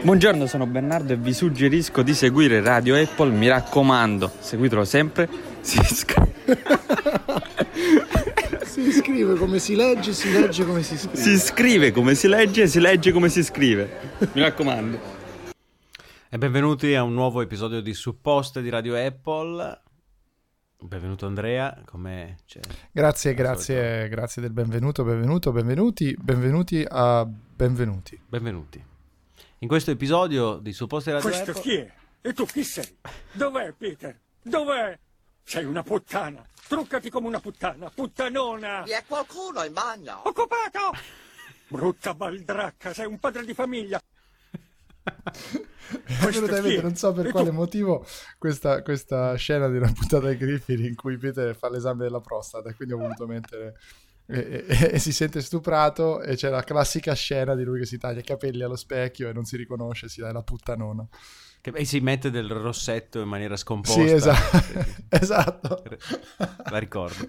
Buongiorno, sono Bernardo e vi suggerisco di seguire Radio Apple, mi raccomando, seguitelo sempre. Si iscrive. Si scrive come si legge, si legge come si scrive. si scrive come si legge, si legge come si scrive. Mi raccomando. E benvenuti a un nuovo episodio di Supposte di Radio Apple. Benvenuto Andrea, come c'è? Grazie, grazie, grazie del benvenuto, benvenuto, benvenuti, benvenuti a benvenuti. Benvenuti. In questo episodio di Supposte di Radio Questo Apple... chi è? E tu chi sei? Dov'è Peter? Dov'è? Sei una puttana. Truccati come una puttana. Puttanona. Vi è qualcuno in bagno? Occupato! Brutta baldracca, sei un padre di famiglia. Assolutamente, non so per E quale tu? motivo questa, questa scena di una puntata di Griffin in cui Peter fa l'esame della prostata e quindi ho voluto mettere... E, e- e si sente stuprato e c'è la classica scena di lui che si taglia i capelli allo specchio e non si riconosce, si dà la puttanona. Che, e si mette del rossetto in maniera scomposta. Sì, esatto. Esatto. La ricordo.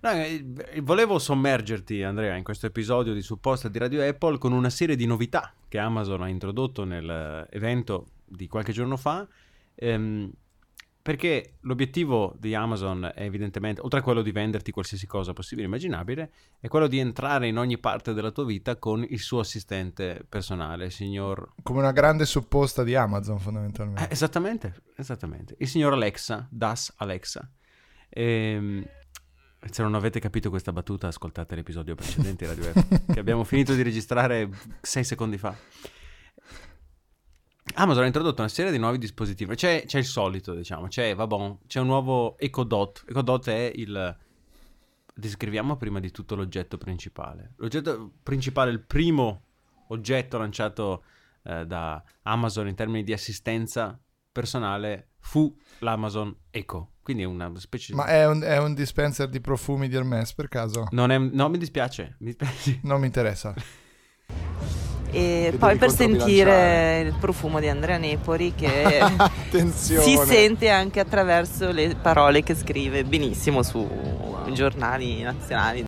No, eh, volevo sommergerti, Andrea, in questo episodio di Supposta di Radio Apple con una serie di novità che Amazon ha introdotto nell'evento di qualche giorno fa. ehm, perché l'obiettivo di Amazon è evidentemente, oltre a quello di venderti qualsiasi cosa possibile e immaginabile, è quello di entrare in ogni parte della tua vita con il suo assistente personale, signor Come una grande supposta di Amazon eh, fondamentalmente. esattamente, esattamente. Il signor Alexa, Das Alexa. Ehm, se non avete capito questa battuta, ascoltate l'episodio precedente di Radio F, che abbiamo finito di registrare sei secondi fa. Amazon ha introdotto una serie di nuovi dispositivi. C'è, c'è il solito, diciamo. C'è, vabbè, c'è un nuovo Echo Dot. Echo Dot è il... Descriviamo prima di tutto l'oggetto principale. L'oggetto principale, il primo oggetto lanciato eh, da Amazon in termini di assistenza personale fu l'Amazon Echo. Quindi è una specie Ma è un, è un dispenser di profumi di Hermes per caso? Non è... No, mi dispiace. Mi dispiace. Non mi interessa. E poi per sentire il profumo di Andrea Nepori che si sente anche attraverso le parole che scrive benissimo su giornali nazionali.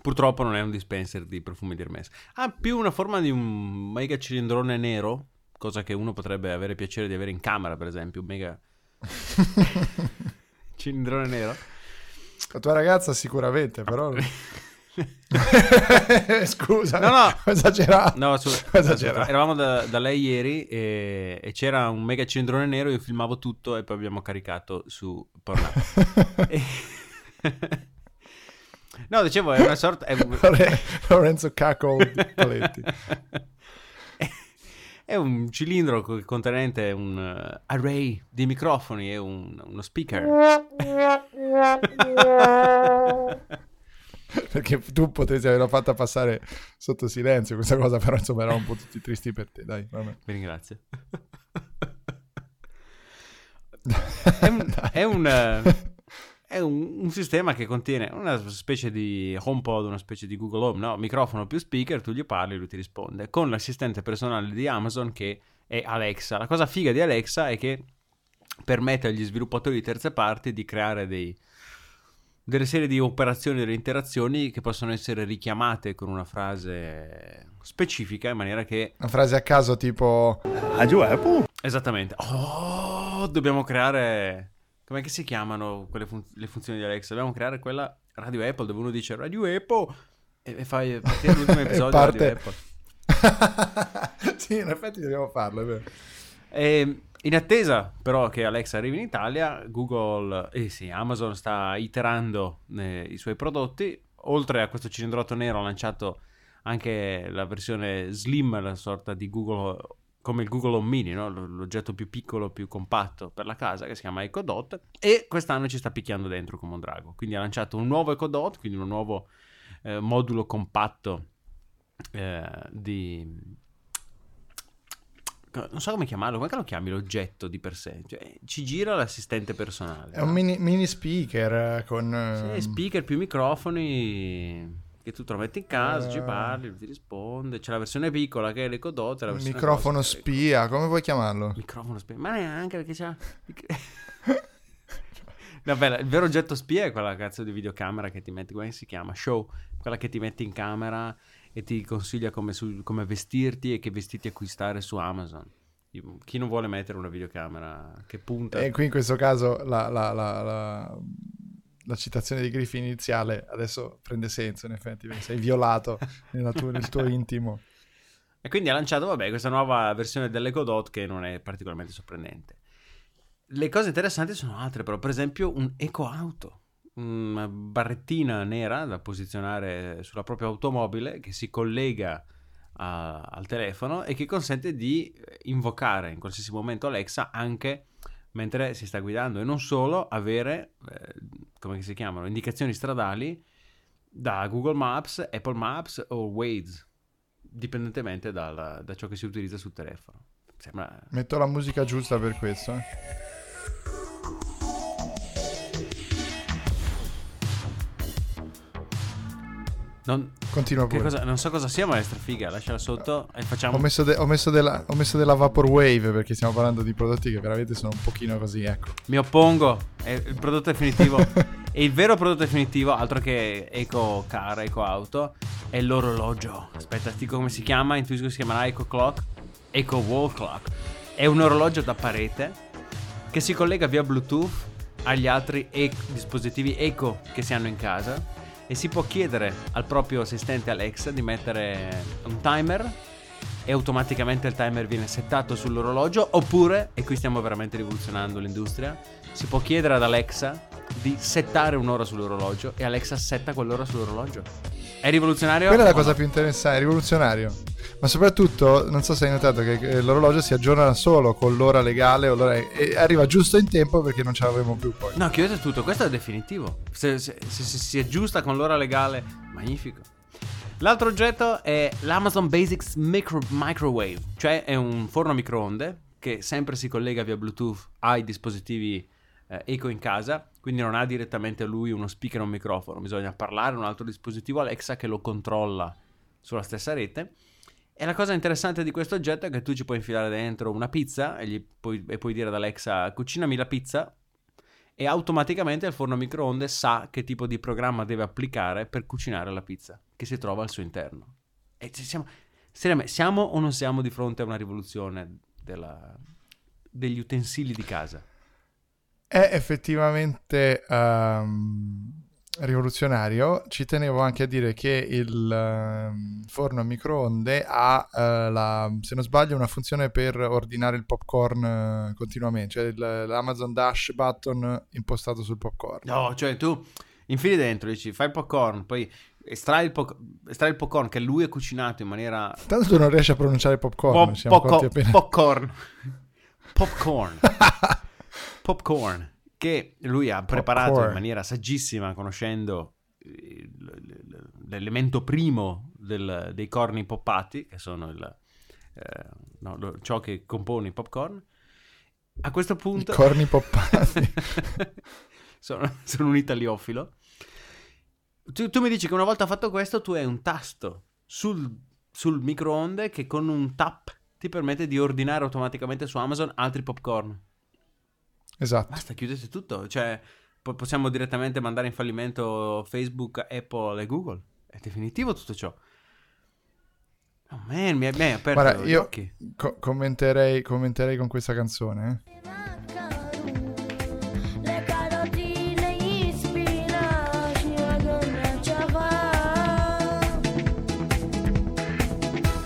Purtroppo non è un dispenser di profumi di Hermes. Ha più una forma di un mega cilindrone nero, cosa che uno potrebbe avere piacere di avere in camera, per esempio, un mega cilindrone nero. La tua ragazza sicuramente, però... Scusa, No, no. ho esagerato. No, su- esagerato. eravamo da, da lei ieri e, e c'era un mega cilindrone nero, io filmavo tutto e poi abbiamo caricato su Pornhub. E- no, dicevo, è una sorta... È Lorenzo Caco Paletti. È un cilindro co- contenente un eh, array di microfoni e un- uno speaker. Perché tu potresti averla fatta passare sotto silenzio questa cosa, però insomma eravamo un po' tutti tristi per te, dai. vabbè. Vi ringrazio. è un, è un, è un- un sistema che contiene una specie di HomePod, una specie di Google Home, no? Microfono più speaker, tu gli parli e lui ti risponde. Con l'assistente personale di Amazon che è Alexa. La cosa figa di Alexa è che permette agli sviluppatori di terze parti di creare dei, delle serie di operazioni, delle interazioni che possono essere richiamate con una frase specifica in maniera che Una frase a caso tipo... Radio Apple? Esattamente. Oh, dobbiamo creare. Com'è che si chiamano quelle fun- le funzioni di Alexa? Dobbiamo creare quella Radio Apple dove uno dice Radio Apple e, e fai partire l'ultimo episodio parte- di Radio Apple. sì, in effetti dobbiamo farlo, è vero. E in attesa però che Alexa arrivi in Italia, Google, eh sì, Amazon sta iterando eh, i suoi prodotti. Oltre a questo cilindrotto nero ha lanciato anche la versione slim, la sorta di Google come il Google Home Mini, no? L'oggetto più piccolo, più compatto per la casa, che si chiama Echo Dot, e quest'anno ci sta picchiando dentro come un drago. Quindi ha lanciato un nuovo Echo Dot, quindi un nuovo eh, modulo compatto eh, di... Non so come chiamarlo, come lo chiami l'oggetto di per sé? Cioè, ci gira l'assistente personale. È un no? mini, mini speaker eh, con... Sì, eh, speaker più microfoni che tu te lo metti in casa, ci Eh. parli, ti risponde. C'è la versione piccola che è l'Echo Dot. la microfono spia, come vuoi chiamarlo? Microfono spia. Ma neanche perché c'ha... Vabbè, il vero oggetto spia è quella cazzo di videocamera che ti metti, come si chiama? Show, quella che ti metti in camera e ti consiglia come, su- come vestirti e che vestiti acquistare su Amazon. Chi non vuole mettere una videocamera che punta... E qui in questo caso la, la- la- la- la citazione di Griffin iniziale adesso prende senso in effetti, perché sei violato tua- nel tuo intimo. E quindi ha lanciato, vabbè, questa nuova versione dell'Echo Dot che non è particolarmente sorprendente. Le cose interessanti sono altre, però, per esempio un Eco Una barrettina nera da posizionare sulla propria automobile che si collega a- al telefono e che consente di invocare in qualsiasi momento Alexa anche mentre si sta guidando e non solo avere, eh, come si chiamano, indicazioni stradali da Google Maps, Apple Maps o Waze dipendentemente dalla- da ciò che si utilizza sul telefono. Sembra... Metto la musica giusta per questo. eh. Non, Continua pure. cosa- non so cosa sia, ma è strafiga. Lasciala sotto e facciamo... Ho messo, de- ho messo della, ho messo della Vaporwave perché stiamo parlando di prodotti che veramente sono un pochino così, ecco. Mi oppongo. È il prodotto definitivo. e il vero prodotto definitivo, altro che Eco Car, Eco Auto, è l'orologio. Aspetta, ti dico come si chiama. Intuisco che si chiamerà Eco Clock. Eco Wall Clock. È un orologio da parete che si collega via Bluetooth agli altri e- dispositivi Eco che si hanno in casa e si può chiedere al proprio assistente Alexa di mettere un timer e automaticamente il timer viene settato sull'orologio oppure, e qui stiamo veramente rivoluzionando l'industria, si può chiedere ad Alexa di settare un'ora sull'orologio e Alexa setta quell'ora sull'orologio. È rivoluzionario? Quella è la cosa no? più interessante, è rivoluzionario. Ma soprattutto, non so se hai notato che l'orologio si aggiorna solo con l'ora legale o l'ora- e arriva giusto in tempo perché non ce l'avremo più poi. No, chiudete tutto, questo è definitivo. Se, se- se- se si aggiusta con l'ora legale, magnifico. L'altro oggetto è l'Amazon Basics Micro- Microwave, cioè è un forno a microonde che sempre si collega via Bluetooth ai dispositivi eh, Eco in casa, quindi non ha direttamente lui uno speaker o un microfono, bisogna parlare a un altro dispositivo Alexa che lo controlla sulla stessa rete. E la cosa interessante di questo oggetto è che tu ci puoi infilare dentro una pizza e, puoi, e puoi dire ad Alexa cucinami la pizza e automaticamente il forno a microonde sa che tipo di programma deve applicare per cucinare la pizza che si trova al suo interno. E siamo, siamo o non siamo di fronte a una rivoluzione della- degli utensili di casa? È effettivamente ehm, rivoluzionario. Ci tenevo anche a dire che il ehm, forno a microonde ha, eh, la- se non sbaglio, una funzione per ordinare il popcorn eh, continuamente, cioè il- l'Amazon Dash button impostato sul popcorn. No, cioè tu infili dentro, dici fai il popcorn, poi estrai il, po- estrai il popcorn che lui ha cucinato in maniera... Tanto tu non riesci a pronunciare popcorn, Po- siamo poco- appena. popcorn. popcorn. popcorn. Che lui ha preparato in maniera saggissima, conoscendo l- l'elemento primo del- dei corni poppati, che sono il, eh, no, lo- ciò che compone i popcorn. A questo I punto... corni poppati. sono, sono un italiofilo. Tu, tu mi dici che una volta fatto questo, tu hai un tasto sul, sul microonde che con un tap ti permette di ordinare automaticamente su Amazon altri popcorn. Esatto. Basta, chiudete tutto. Cioè, po- possiamo direttamente mandare in fallimento Facebook, Apple e Google. È definitivo tutto ciò. Oh man, mi hai aperto Guarda, gli io occhi. co- commenterei, commenterei con questa canzone. eh. Le carotine, gli spinaci, la gonna ci fa.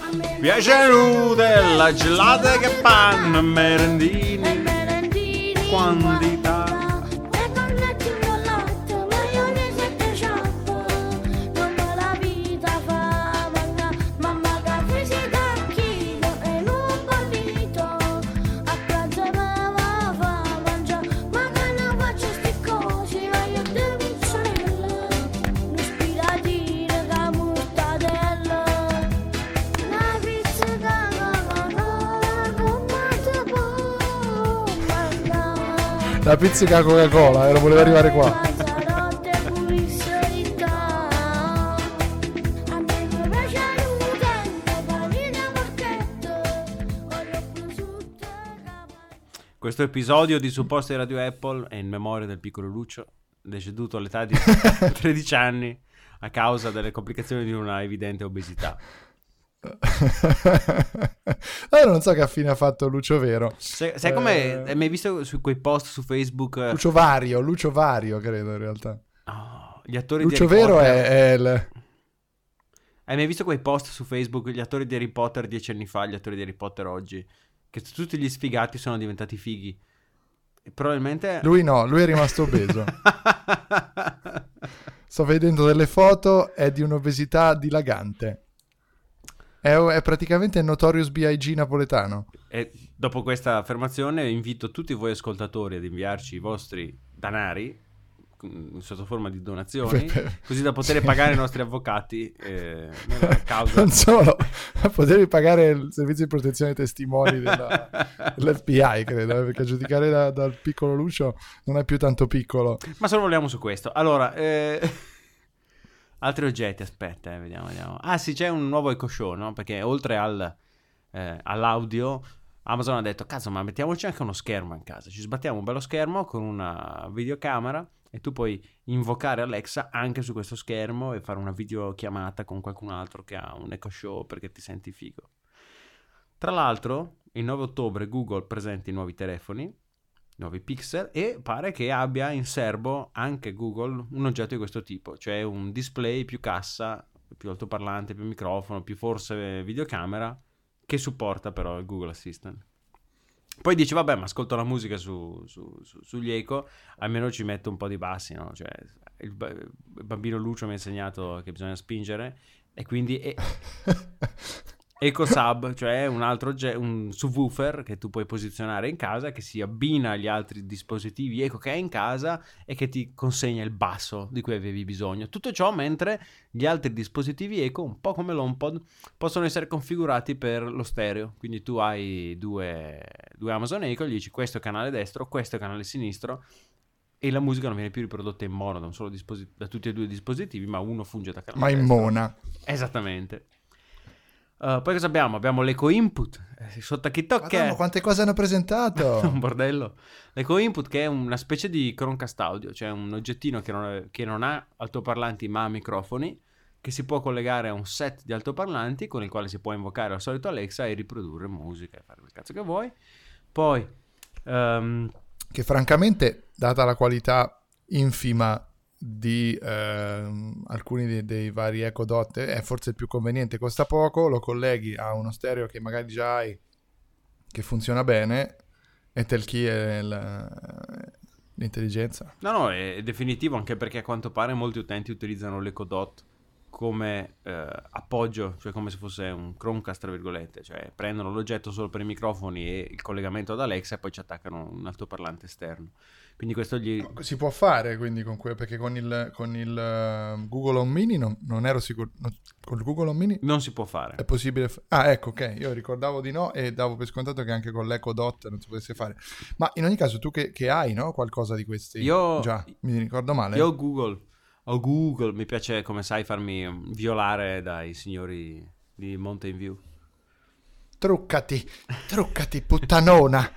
A me Piacerute la gelata che panno, merendini. E La pizzica Coca-Cola, eh, lo voleva arrivare qua. Questo episodio di supposto di Radio Apple è in memoria del piccolo Lucio, deceduto all'età di 13 anni a causa delle complicazioni di una evidente obesità. Allora non so che fine ha fatto Lucio Vero. Sai, sai come Eh. hai mai visto su quei post su Facebook? eh, Lucio Vario, Lucio Vario credo in realtà. oh, gli attori Lucio di Harry Vero Potter- è, è il... Hai mai visto quei post su Facebook? Gli attori di Harry Potter dieci anni fa, gli attori di Harry Potter oggi. Che tutti gli sfigati sono diventati fighi. E probabilmente. Lui no, lui è rimasto obeso. Sto vedendo delle foto, è di un'obesità dilagante. È, è praticamente il Notorious B.I.G. napoletano. e dopo questa affermazione invito tutti voi ascoltatori ad inviarci i vostri danari mm, sotto forma di donazioni, così da poter pagare i nostri avvocati eh, nella causa. Non solo, a poter pagare il servizio di protezione dei testimoni della- dell'FBI, credo, eh, perché giudicare da- dal piccolo Lucio non è più tanto piccolo. Ma solo vogliamo su questo. Allora, eh, altri oggetti, aspetta, eh, vediamo, vediamo. Ah sì, c'è un nuovo Echo Show, no? Perché oltre al, eh, all'audio, Amazon ha detto, cazzo, ma mettiamoci anche uno schermo in casa. Ci sbattiamo un bello schermo con una videocamera e tu puoi invocare Alexa anche su questo schermo e fare una videochiamata con qualcun altro che ha un Echo Show perché ti senti figo. Tra l'altro, il 9 ottobre Google presenta i nuovi telefoni, nuovi pixel, e pare che abbia in serbo anche Google un oggetto di questo tipo, cioè un display più cassa, più altoparlante, più microfono, più forse videocamera, che supporta però il Google Assistant. Poi dici, vabbè, ma ascolto la musica su, su- su- sugli eco, almeno ci metto un po' di bassi, no? Cioè, il, il bambino Lucio mi ha insegnato che bisogna spingere, e quindi... e- Eco Sub, cioè un altro ogge- un subwoofer che tu puoi posizionare in casa che si abbina agli altri dispositivi Eco che hai in casa e che ti consegna il basso di cui avevi bisogno. Tutto ciò mentre gli altri dispositivi Eco, un po' come l'HomePod, possono essere configurati per lo stereo. Quindi tu hai due, due Amazon Echo, gli dici questo è canale destro, questo è canale sinistro e la musica non viene più riprodotta in mono da, disposi- da tutti e due i dispositivi, ma uno funge da canale Ma in destro. mona. Esattamente. Uh, poi cosa abbiamo? Abbiamo l'eco input eh, sotto TikTok che Madonna, è quante cose hanno presentato! un bordello. L'eco input che è una specie di Chromecast audio, cioè un oggettino che non, è- che non ha altoparlanti ma ha microfoni, che si può collegare a un set di altoparlanti con il quale si può invocare al solito Alexa e riprodurre musica e fare quel cazzo che vuoi. Poi ehm, che francamente, data la qualità infima di ehm, alcuni dei, dei vari Echo Dot, è forse il più conveniente. Costa poco, lo colleghi a uno stereo che magari già hai, che funziona bene, e te chi è la- l'intelligenza. No, no, è definitivo anche perché a quanto pare molti utenti utilizzano l'Echo Dot come eh, appoggio, cioè come se fosse un Chromecast, tra virgolette, cioè prendono l'oggetto solo per i microfoni e il collegamento ad Alexa e poi ci attaccano un altoparlante esterno. Quindi questo gli... Si può fare quindi con que- perché con il, con il eh, Google Home Mini non, non ero sicuro. no, con il Google Home Mini non si può fare. è possibile. fa- ah, ecco, ok. Io ricordavo di no e davo per scontato che anche con l'Echo Dot non si potesse fare. Ma in ogni caso, tu che, che hai, no? Qualcosa di questi? Io- Già, mi ricordo male. Io Google, ho Google, mi piace come sai farmi violare dai signori di Mountain View. Truccati, truccati, puttanona.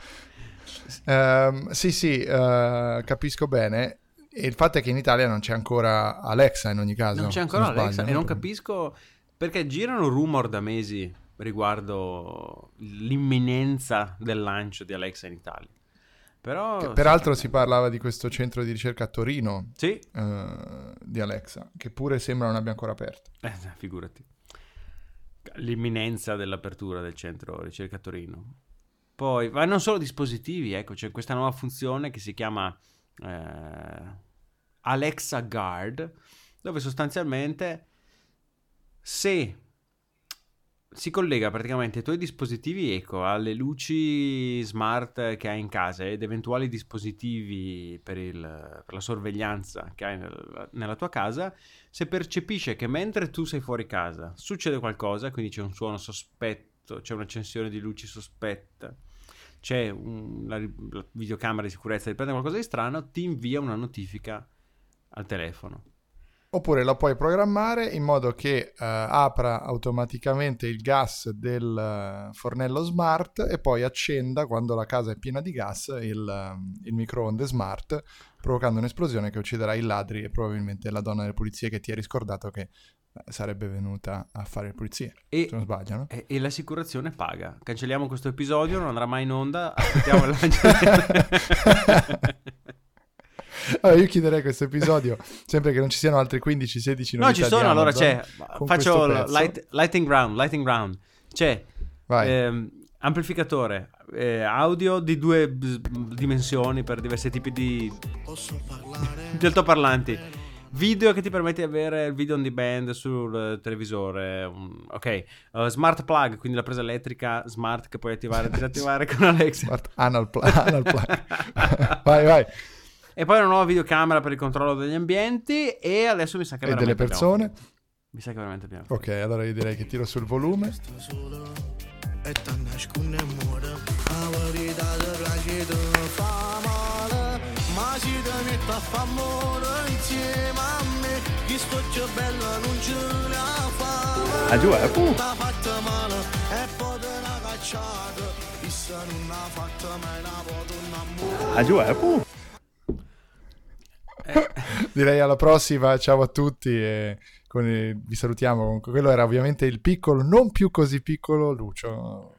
Ehm, sì, sì, eh, capisco bene. E il fatto è che in Italia non c'è ancora Alexa in ogni caso. Non c'è ancora sbaglio, Alexa no? e non capisco perché girano rumor da mesi riguardo l'imminenza del lancio di Alexa in Italia. Però Che Peraltro si parlava di questo centro di ricerca a Torino Sì, eh, di Alexa, che pure sembra non abbia ancora aperto. eh, figurati. L'imminenza dell'apertura del centro ricerca a Torino. Poi, ma non solo dispositivi, ecco, c'è questa nuova funzione che si chiama eh, Alexa Guard, dove sostanzialmente se si collega praticamente i tuoi dispositivi Eco alle luci smart che hai in casa ed eventuali dispositivi per, il- per la sorveglianza che hai nel- nella tua casa, se percepisce che mentre tu sei fuori casa succede qualcosa, quindi c'è un suono sospetto, c'è un'accensione di luci sospetta, c'è un- la, la videocamera di sicurezza riprende qualcosa di strano, ti invia una notifica al telefono. Oppure la puoi programmare in modo che eh, apra automaticamente il gas del eh, fornello smart e poi accenda quando la casa è piena di gas il, eh, il microonde smart, provocando un'esplosione che ucciderà i ladri e probabilmente la donna delle pulizie che ti eri scordato che sarebbe venuta a fare le pulizie. E, Se non sbaglio, no? e- e l'assicurazione paga. Cancelliamo questo episodio, non andrà mai in onda. Aspettiamo il lancio. Allora, io chiuderei questo episodio sempre che non ci siano altri 15-16 novità No, ci sono, allora c'è. Faccio light- lighting round, lighting round. C'è Vai. ehm, amplificatore, eh, audio di due b- dimensioni per diversi tipi di, di altoparlanti. Video che ti permette di avere il video on demand sul televisore. un- ok, eh, smart plug, quindi la presa elettrica smart che puoi attivare e disattivare con Alexa. Smart anal, pl- anal plug. vai, vai. E poi una nuova videocamera per il controllo degli ambienti. E adesso mi sa che E delle veramente abbiamo persone. finito. Mi sa che veramente abbiamo Ok, allora io direi che tiro sul volume. Si ti mette a fa amore insieme a me Chi sto più bella non ce la fa Ah, giù, eh, pu. T'ha fatta male e poi te l'ha cacciata Chissà non ha fatta mai una foto innamorata Ah, giù, eh, pu. Direi alla prossima, ciao a tutti e con il- vi salutiamo. Comunque, quello era ovviamente il piccolo, non più così piccolo Lucio